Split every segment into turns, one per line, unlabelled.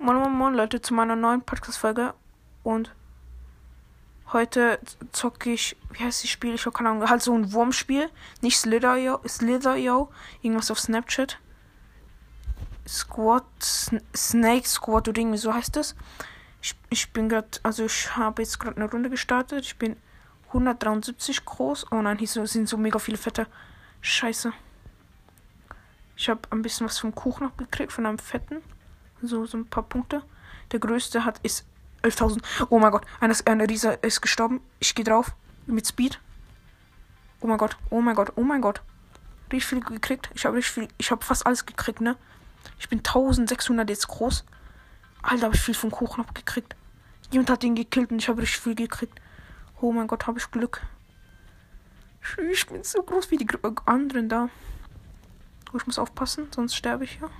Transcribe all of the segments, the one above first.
Moin, moin, moin, Leute, zu meiner neuen Podcast-Folge. Und heute zocke ich, wie heißt das Spiel? Ich habe keine Ahnung, halt so ein Wurmspiel. Nicht Slither, yo, Slither, yo. Irgendwas auf Snapchat. Squad, Sn Snake Squad oder irgendwie so heißt das. Ich, ich bin gerade, also ich habe jetzt gerade eine Runde gestartet. Ich bin 173 groß. Oh nein, hier sind so mega viele fette Scheiße. Ich habe ein bisschen was vom Kuchen abgekriegt, von einem fetten. So, so ein paar Punkte. Der größte hat ist 11.000. Oh mein Gott, eine, eine Riese ist gestorben. Ich gehe drauf. Mit Speed. Oh mein Gott, oh mein Gott, oh mein Gott. Richtig viel gekriegt. Ich habe richtig viel, ich habe fast alles gekriegt, ne? Ich bin 1600 jetzt groß. Alter, habe ich viel vom Kuchen abgekriegt. Jemand hat ihn gekillt und ich habe richtig viel gekriegt. Oh mein Gott, habe ich Glück. Ich bin so groß wie die anderen da. Oh, ich muss aufpassen, sonst sterbe ich ja.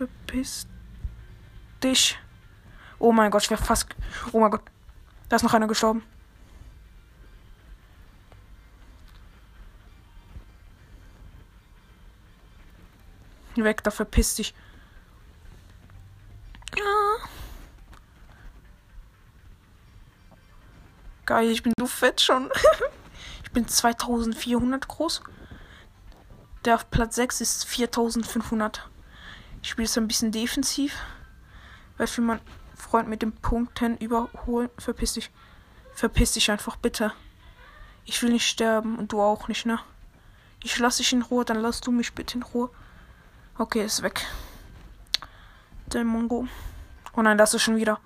Verpiss dich. Oh mein Gott, ich wäre fast. Oh mein Gott. Da ist noch einer gestorben. Weg, da verpiss dich. Ja. Geil, ich bin so fett schon. ich bin 2400 groß. Der auf Platz 6 ist 4500. Ich spiele es ein bisschen defensiv. Weil für meinen Freund mit den Punkten überholen. Verpiss dich. Verpiss dich einfach, bitte. Ich will nicht sterben und du auch nicht, ne? Ich lasse dich in Ruhe, dann lass du mich bitte in Ruhe. Okay, ist weg. Der Mongo. Oh nein, das ist schon wieder.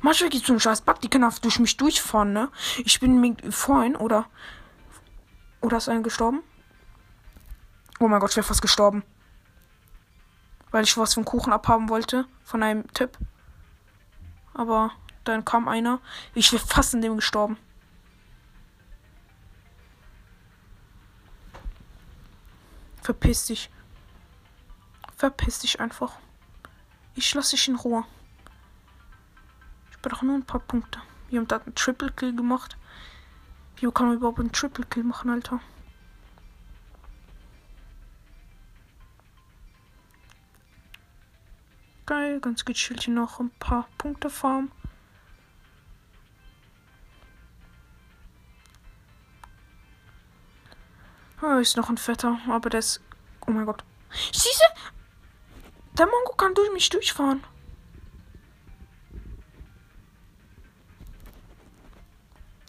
Manchmal gibt es so einen scheiß Bug, die können auf durch mich durchfahren, ne? Ich bin mit vorhin, oder? Oder ist einer gestorben? Oh mein Gott, ich wäre fast gestorben. Weil ich was vom Kuchen abhaben wollte. Von einem Tipp. Aber dann kam einer. Ich wäre fast in dem gestorben. Verpiss dich. Verpiss dich einfach. Ich lasse dich in Ruhe. Ich brauche nur ein paar Punkte. Wir haben da einen Triple Kill gemacht. Wie kann man überhaupt einen Triple Kill machen, Alter? Geil, ganz gechillt hier noch ein paar Punkte farmen. Oh, ist noch ein fetter, aber der ist. Oh mein Gott. Siehste? Der Mongo kann durch mich durchfahren.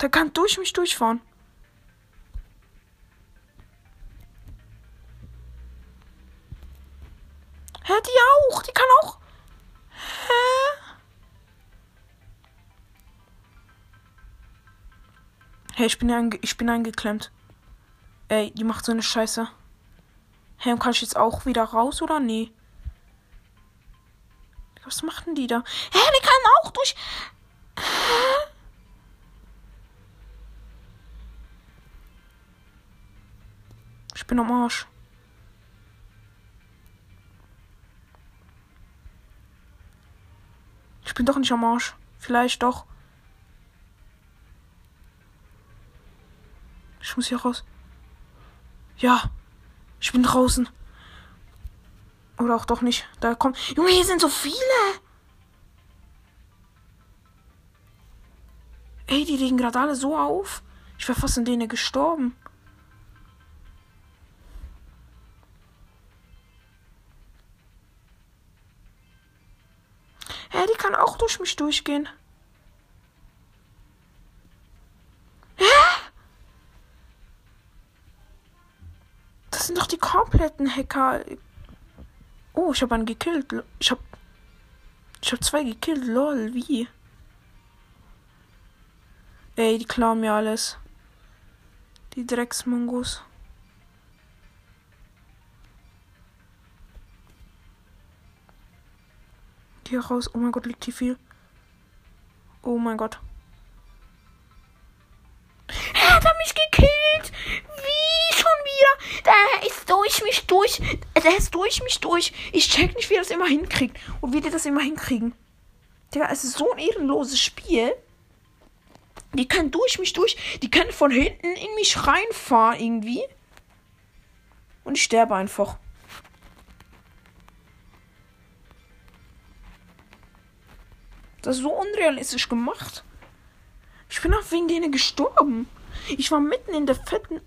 Der kann durch mich durchfahren. Hey, ich bin, einge ich bin eingeklemmt. Ey, die macht so eine Scheiße. Hey, kann ich jetzt auch wieder raus oder nee? Was machen die da? Hä, die kann auch durch. Ich bin am Arsch. Ich bin doch nicht am Arsch. Vielleicht doch. Ich muss hier raus. Ja. Ich bin draußen. Oder auch doch nicht. Da kommt. Junge, hier sind so viele. Ey, die legen gerade alle so auf. Ich wäre fast in denen gestorben. Hä, die kann auch durch mich durchgehen. Das sind doch die kompletten Hacker. Oh, ich habe einen gekillt. Ich habe ich habe zwei gekillt. Lol, wie? Ey, die klauen mir alles. Die Drecksmongos. Hier raus. Oh mein Gott, liegt hier viel. Oh mein Gott. Er hat mich gekillt. Der ist durch mich durch. Der ist durch mich durch. Ich check nicht, wie er das immer hinkriegt. Und wie die das immer hinkriegen. Digga, es ist so ein ehrenloses Spiel. Die können durch mich durch. Die können von hinten in mich reinfahren irgendwie. Und ich sterbe einfach. Das ist so unrealistisch gemacht. Ich bin auch wegen denen gestorben. Ich war mitten in der fetten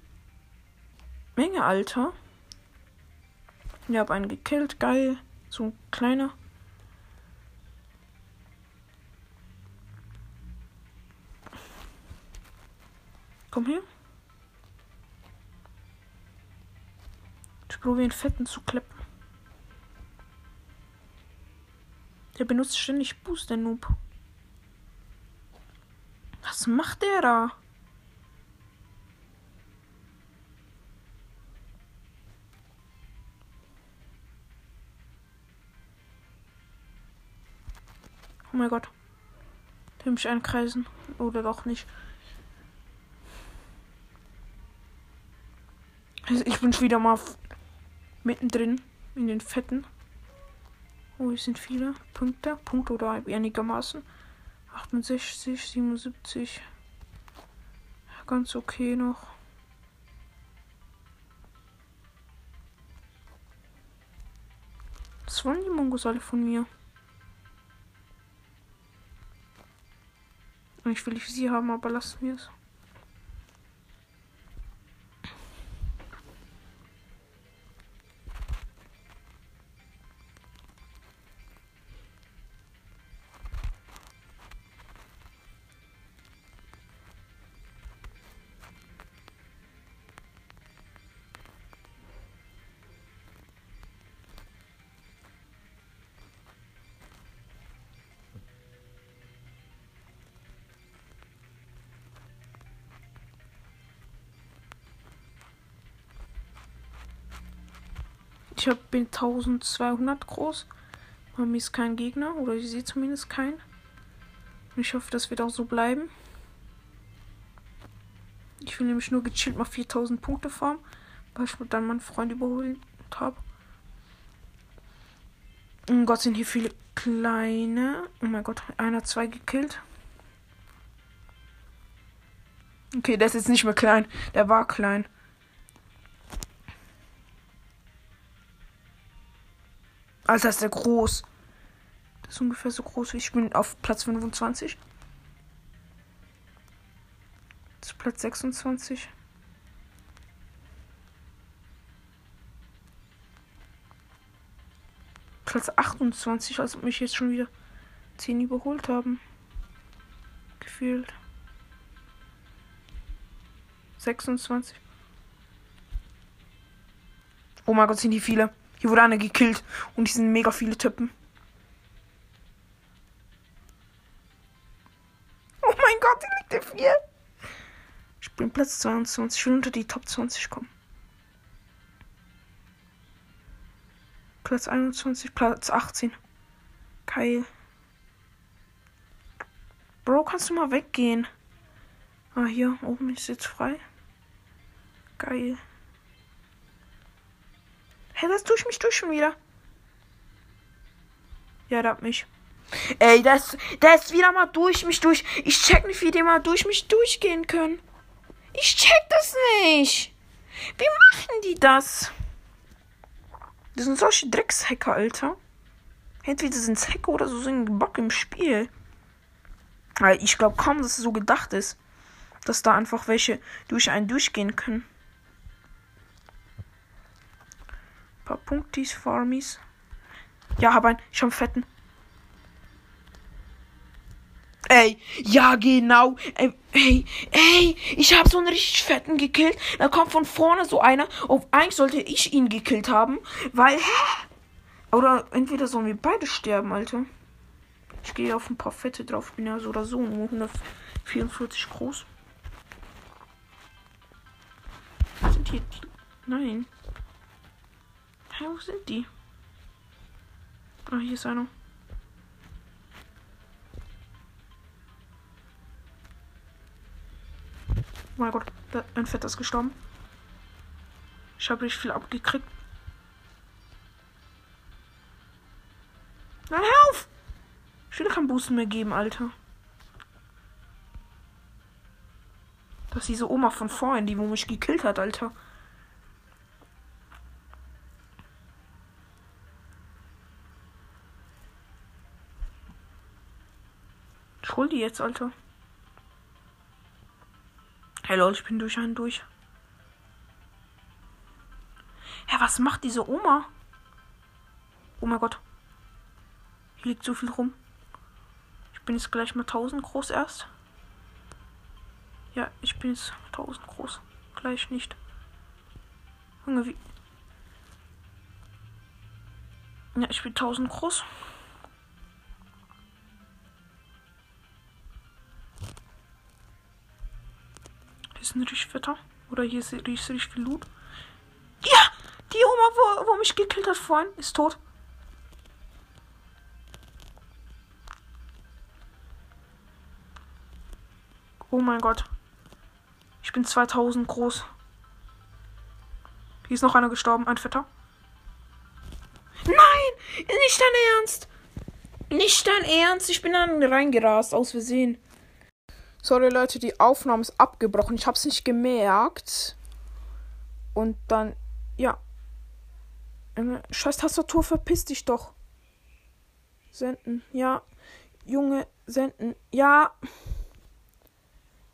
Menge, Alter. Ich hab einen gekillt, geil. So ein kleiner. Komm her. Ich probiere einen fetten zu klippen. Der benutzt ständig Boost, der Noob. Was macht der da? Oh mein Gott. Der will mich einkreisen. Oder doch nicht. Also ich bin schon wieder mal mittendrin in den Fetten. Oh, hier sind viele Punkte. Punkte oder einigermaßen. 68, 77. Ganz okay noch. Was wollen die Mongos alle von mir? Ich will sie haben, aber lassen wir es. Ich bin 1200 groß. Bei mir ist kein Gegner. Oder ich sehe zumindest keinen. Ich hoffe, das wird auch so bleiben. Ich will nämlich nur gechillt mal 4000 Punkte farmen. Weil ich dann meinen Freund überholt habe. Oh Gott, sind hier viele kleine. Oh mein Gott, einer, zwei gekillt. Okay, der ist jetzt nicht mehr klein. Der war klein. Alter, ist der groß. Das ist ungefähr so groß wie ich bin auf Platz 25. Zu Platz 26. Platz 28, als ob mich jetzt schon wieder 10 überholt haben. Gefühlt. 26. Oh mein Gott, sind die viele. Hier wurde einer gekillt und hier sind mega viele Typen. Oh mein Gott, die liegt der 4. Ich bin Platz 22. Ich will unter die Top 20 kommen. Platz 21, Platz 18. Geil. Bro, kannst du mal weggehen? Ah, hier oben ist jetzt frei. Geil. Hä, das tue ich mich durch schon wieder. Ja, da hat mich. Ey, das, das wieder mal durch mich durch. Ich check nicht, wie die mal durch mich durchgehen können. Ich check das nicht. Wie machen die das? Das sind solche Dreckshacker, Alter. Entweder sind es Hacker oder so sind Bug im Spiel. Ich glaube kaum, dass es so gedacht ist. Dass da einfach welche durch einen durchgehen können. Paar Punktis, Farmies. Ja, hab einen. Ich hab einen fetten. Ey, ja, genau. Ey, ey, ey, ich hab so einen richtig fetten gekillt. Da kommt von vorne so einer. Auf eigentlich sollte ich ihn gekillt haben, weil. Oder entweder sollen wir beide sterben, Alter. Ich gehe auf ein paar Fette drauf. Bin ja so oder so nur 144 groß. Sind hier? Nein. Hä, wo sind die? Ah, hier ist einer. Oh mein Gott, ein Fett ist gestorben. Ich habe nicht viel abgekriegt. Nein, hör auf! Ich will keinen Boosten mehr geben, Alter. Das ist diese Oma von vorhin, die wo mich gekillt hat, Alter. Hol die jetzt, Alter. Hey lol, ich bin durch einen durch. Hä, was macht diese Oma? Oh mein Gott. Hier liegt so viel rum. Ich bin jetzt gleich mal 1000 groß erst. Ja, ich bin jetzt 1000 groß. Gleich nicht. Junge, wie. Ja, ich bin 1000 groß. Ist ein richtig fetter. Oder hier ist richtig viel Loot. Ja! Die Oma, wo, wo mich gekillt hat vorhin, ist tot. Oh mein Gott. Ich bin 2000 groß. Hier ist noch einer gestorben, ein Fetter. Nein! Nicht dein Ernst! Nicht dein Ernst! Ich bin dann reingerast, aus Versehen. Sorry Leute, die Aufnahme ist abgebrochen. Ich hab's nicht gemerkt. Und dann, ja. Scheiß Tastatur, verpiss dich doch. Senden, ja. Junge, senden, ja.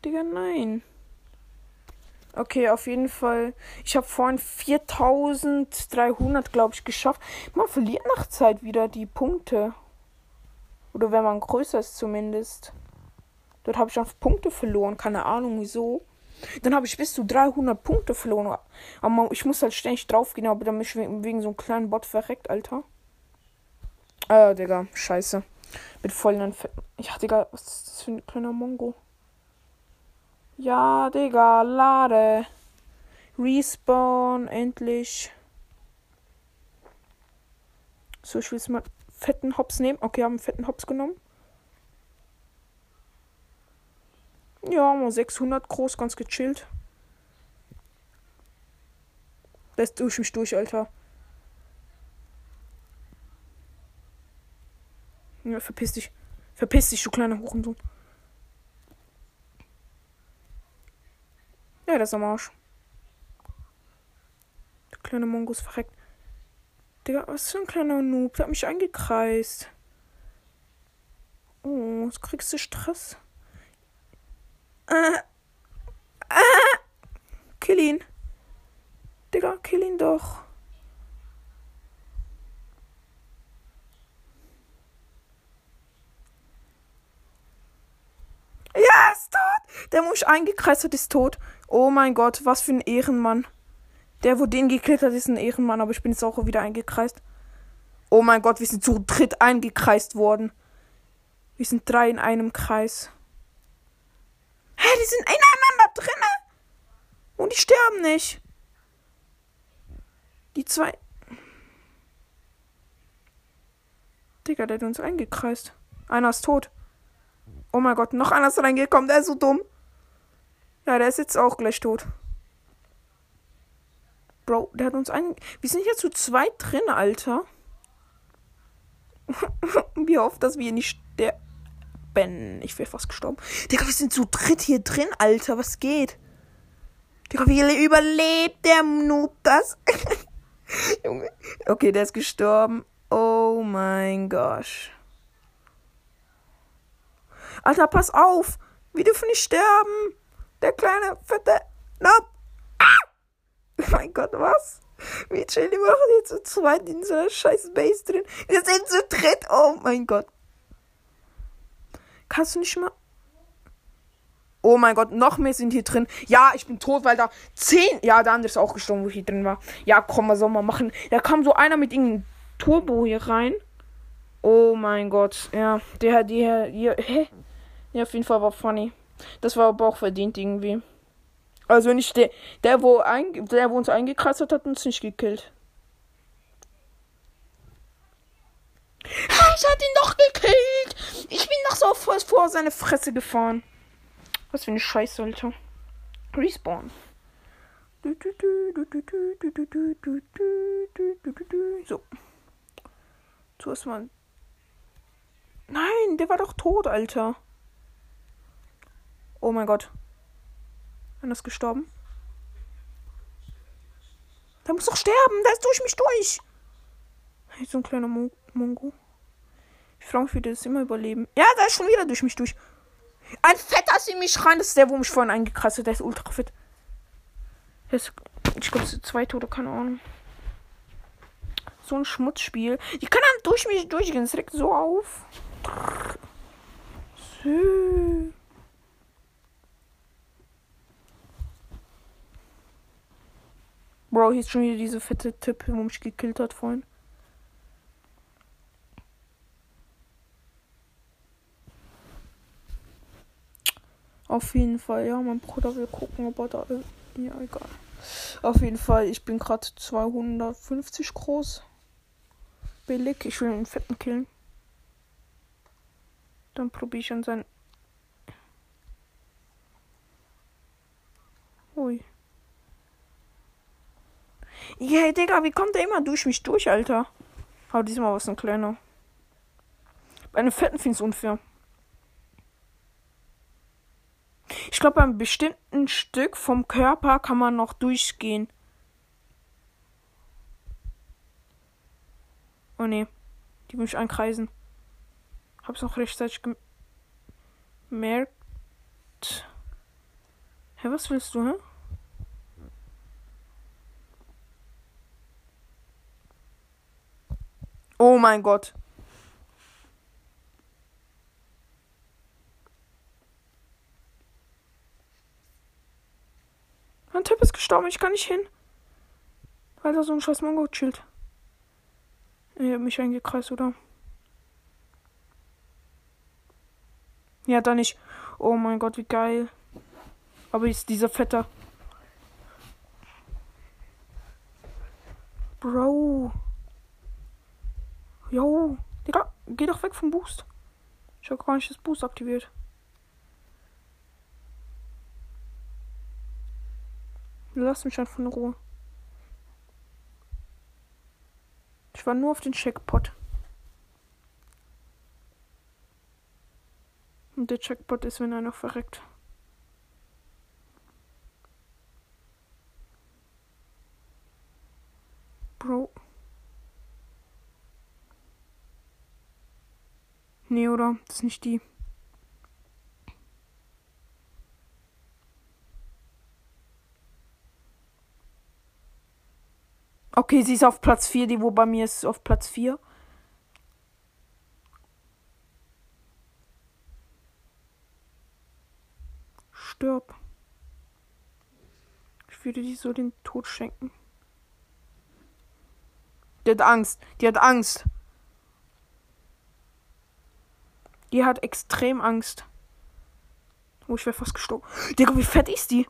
Digga, nein. Okay, auf jeden Fall. Ich habe vorhin 4300, glaube ich, geschafft. Man verliert nach Zeit wieder die Punkte. Oder wenn man größer ist zumindest. Dort habe ich auch Punkte verloren. Keine Ahnung wieso. Dann habe ich bis zu 300 Punkte verloren. Aber ich muss halt ständig draufgehen, aber dann bin ich wegen so einem kleinen Bot verreckt, Alter. Äh, Digga, scheiße. Mit vollen. Ja, Digga, was ist das für ein kleiner Mongo? Ja, Digga, lade. Respawn, endlich. So, ich will jetzt mal fetten Hops nehmen. Okay, haben fetten Hops genommen. Ja, mal 600 groß, ganz gechillt. Lässt durch mich durch, Alter. Ja, verpiss dich. Verpiss dich, du kleiner Hurensohn. Ja, das ist am Arsch. Der kleine Mongus verreckt. Digga, was für ein kleiner Noob. Der hat mich eingekreist. Oh, jetzt kriegst du Stress. Äh. Äh. Kill ihn. Digga, kill ihn doch. Ja, ist tot. Der, wo mich eingekreist hat, ist tot. Oh mein Gott, was für ein Ehrenmann. Der, wo den gekillt hat, ist ein Ehrenmann, aber ich bin jetzt auch wieder eingekreist. Oh mein Gott, wir sind zu dritt eingekreist worden. Wir sind drei in einem Kreis. Hä, die sind ineinander drinne. Und die sterben nicht. Die zwei. Digga, der hat uns eingekreist. Einer ist tot. Oh mein Gott, noch einer ist reingekommen. Der ist so dumm. Ja, der ist jetzt auch gleich tot. Bro, der hat uns ein. Wir sind hier zu zweit drin, Alter. Wie oft, dass wir nicht sterben. Ich wäre fast gestorben. Digga, wir sind zu dritt hier drin, Alter. Was geht? Digga, wie überlebt der Noob das? Junge. Okay, der ist gestorben. Oh mein Gott. Alter, pass auf. Wir dürfen nicht sterben. Der kleine, fette Nope. Ah! Oh mein Gott, was? Wie chill, die machen jetzt zu zweit in so einer scheiß Base drin. Wir sind zu dritt. Oh mein Gott. Kannst du nicht mal. Oh mein Gott, noch mehr sind hier drin. Ja, ich bin tot, weil da zehn. Ja, der andere ist auch gestorben, wo ich hier drin war. Ja, komm, was soll man machen? Da kam so einer mit irgendeinem Turbo hier rein. Oh mein Gott. Ja, der, der, hier. Hä? Ja, auf jeden Fall war funny. Das war aber auch verdient irgendwie. Also ich der, der wo ein, der wo uns eingekratzt hat, hat uns nicht gekillt. Ich hat ihn doch gekillt. Ich bin noch so vor, vor seine Fresse gefahren. Was für eine Scheiße, Alter. Respawn. So. Zuerst mal. Nein, der war doch tot, Alter. Oh mein Gott. Einer ist gestorben. Der muss doch sterben. Der ist durch mich durch. so ein kleiner Mo Mongo. Der das immer überleben. Ja, der ist schon wieder durch mich durch. Ein fetter ist in mich rein. Das ist der, wo mich vorhin eingekratzt hat. Der ist ultra fett. Der ist, ich glaube, es ist zwei Tode, keine Ahnung. So ein Schmutzspiel. Die kann dann durch mich durchgehen. Das regt so auf. So. Bro, hier ist schon wieder diese fette Tipp, wo mich gekillt hat vorhin. Auf jeden Fall, ja, mein Bruder will gucken, ob er da. Ja, egal. Auf jeden Fall, ich bin gerade 250 groß. Billig, ich will einen fetten killen. Dann probiere ich an sein. Ui. Yeah, Digga, wie kommt der immer durch mich durch, Alter? Aber diesmal was ein kleiner. Bei einem fetten finde ich es unfair. Ich glaube, beim bestimmten Stück vom Körper kann man noch durchgehen. Oh ne, die will mich einkreisen. Hab's noch rechtzeitig gemerkt. Hä, was willst du, hä? Oh mein Gott. Mein Typ ist gestorben, ich kann nicht hin. Weil da so ein scheiß Mongo chillt. Er hat mich eingekreist, oder? Ja, dann nicht. Oh mein Gott, wie geil. Aber ist dieser Vetter. Bro. Jo, Digga, geh doch weg vom Boost. Ich hab gar nicht das Boost aktiviert. Lass mich einfach in Ruhe. Ich war nur auf den Checkpot. Und der Checkpot ist, wenn einer verreckt. Bro. Nee, oder? Das ist nicht die. Okay, sie ist auf Platz 4, die wo bei mir ist auf Platz 4. Stirb. Ich würde die so den Tod schenken. Die hat Angst. Die hat Angst. Die hat extrem Angst. Oh, ich wäre fast gestorben. Digga, wie fett ist die?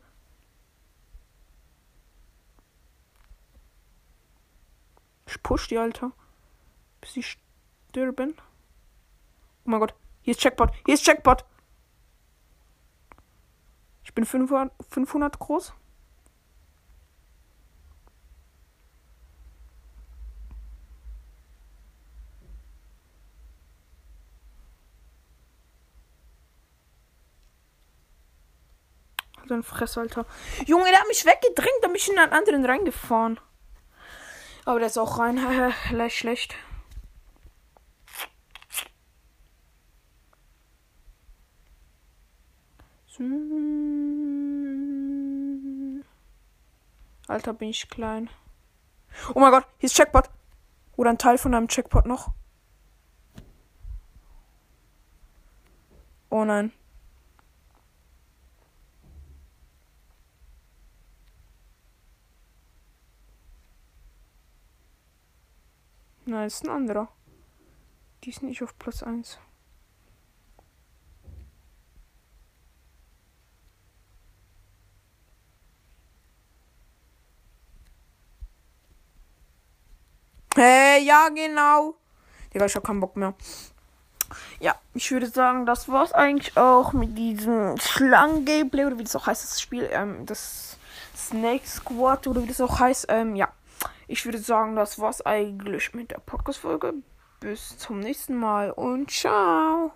Ich push die, Alter. Bis sie sterben. Oh mein Gott. Hier ist Checkpot. Hier ist Checkpot. Ich bin 500, 500 groß. So ein Fress, Alter. Junge, der hat mich weggedrängt, da bin ich in einen anderen reingefahren. Aber der ist auch rein. Leicht schlecht. Alter, bin ich klein. Oh mein Gott, hier ist Checkpot. Oder ein Teil von einem Checkpot noch. Oh nein. Nein, ist ein anderer. Die ist nicht auf Platz 1. Hey, ja, genau. Digga, ich hab keinen Bock mehr. Ja, ich würde sagen, das war's eigentlich auch mit diesem Schlangen-Gameplay oder wie das auch heißt, das Spiel. Ähm, das Snake Squad oder wie das auch heißt. Ähm, ja ich würde sagen, das war's eigentlich mit der Podcast-Folge. Bis zum nächsten Mal und ciao.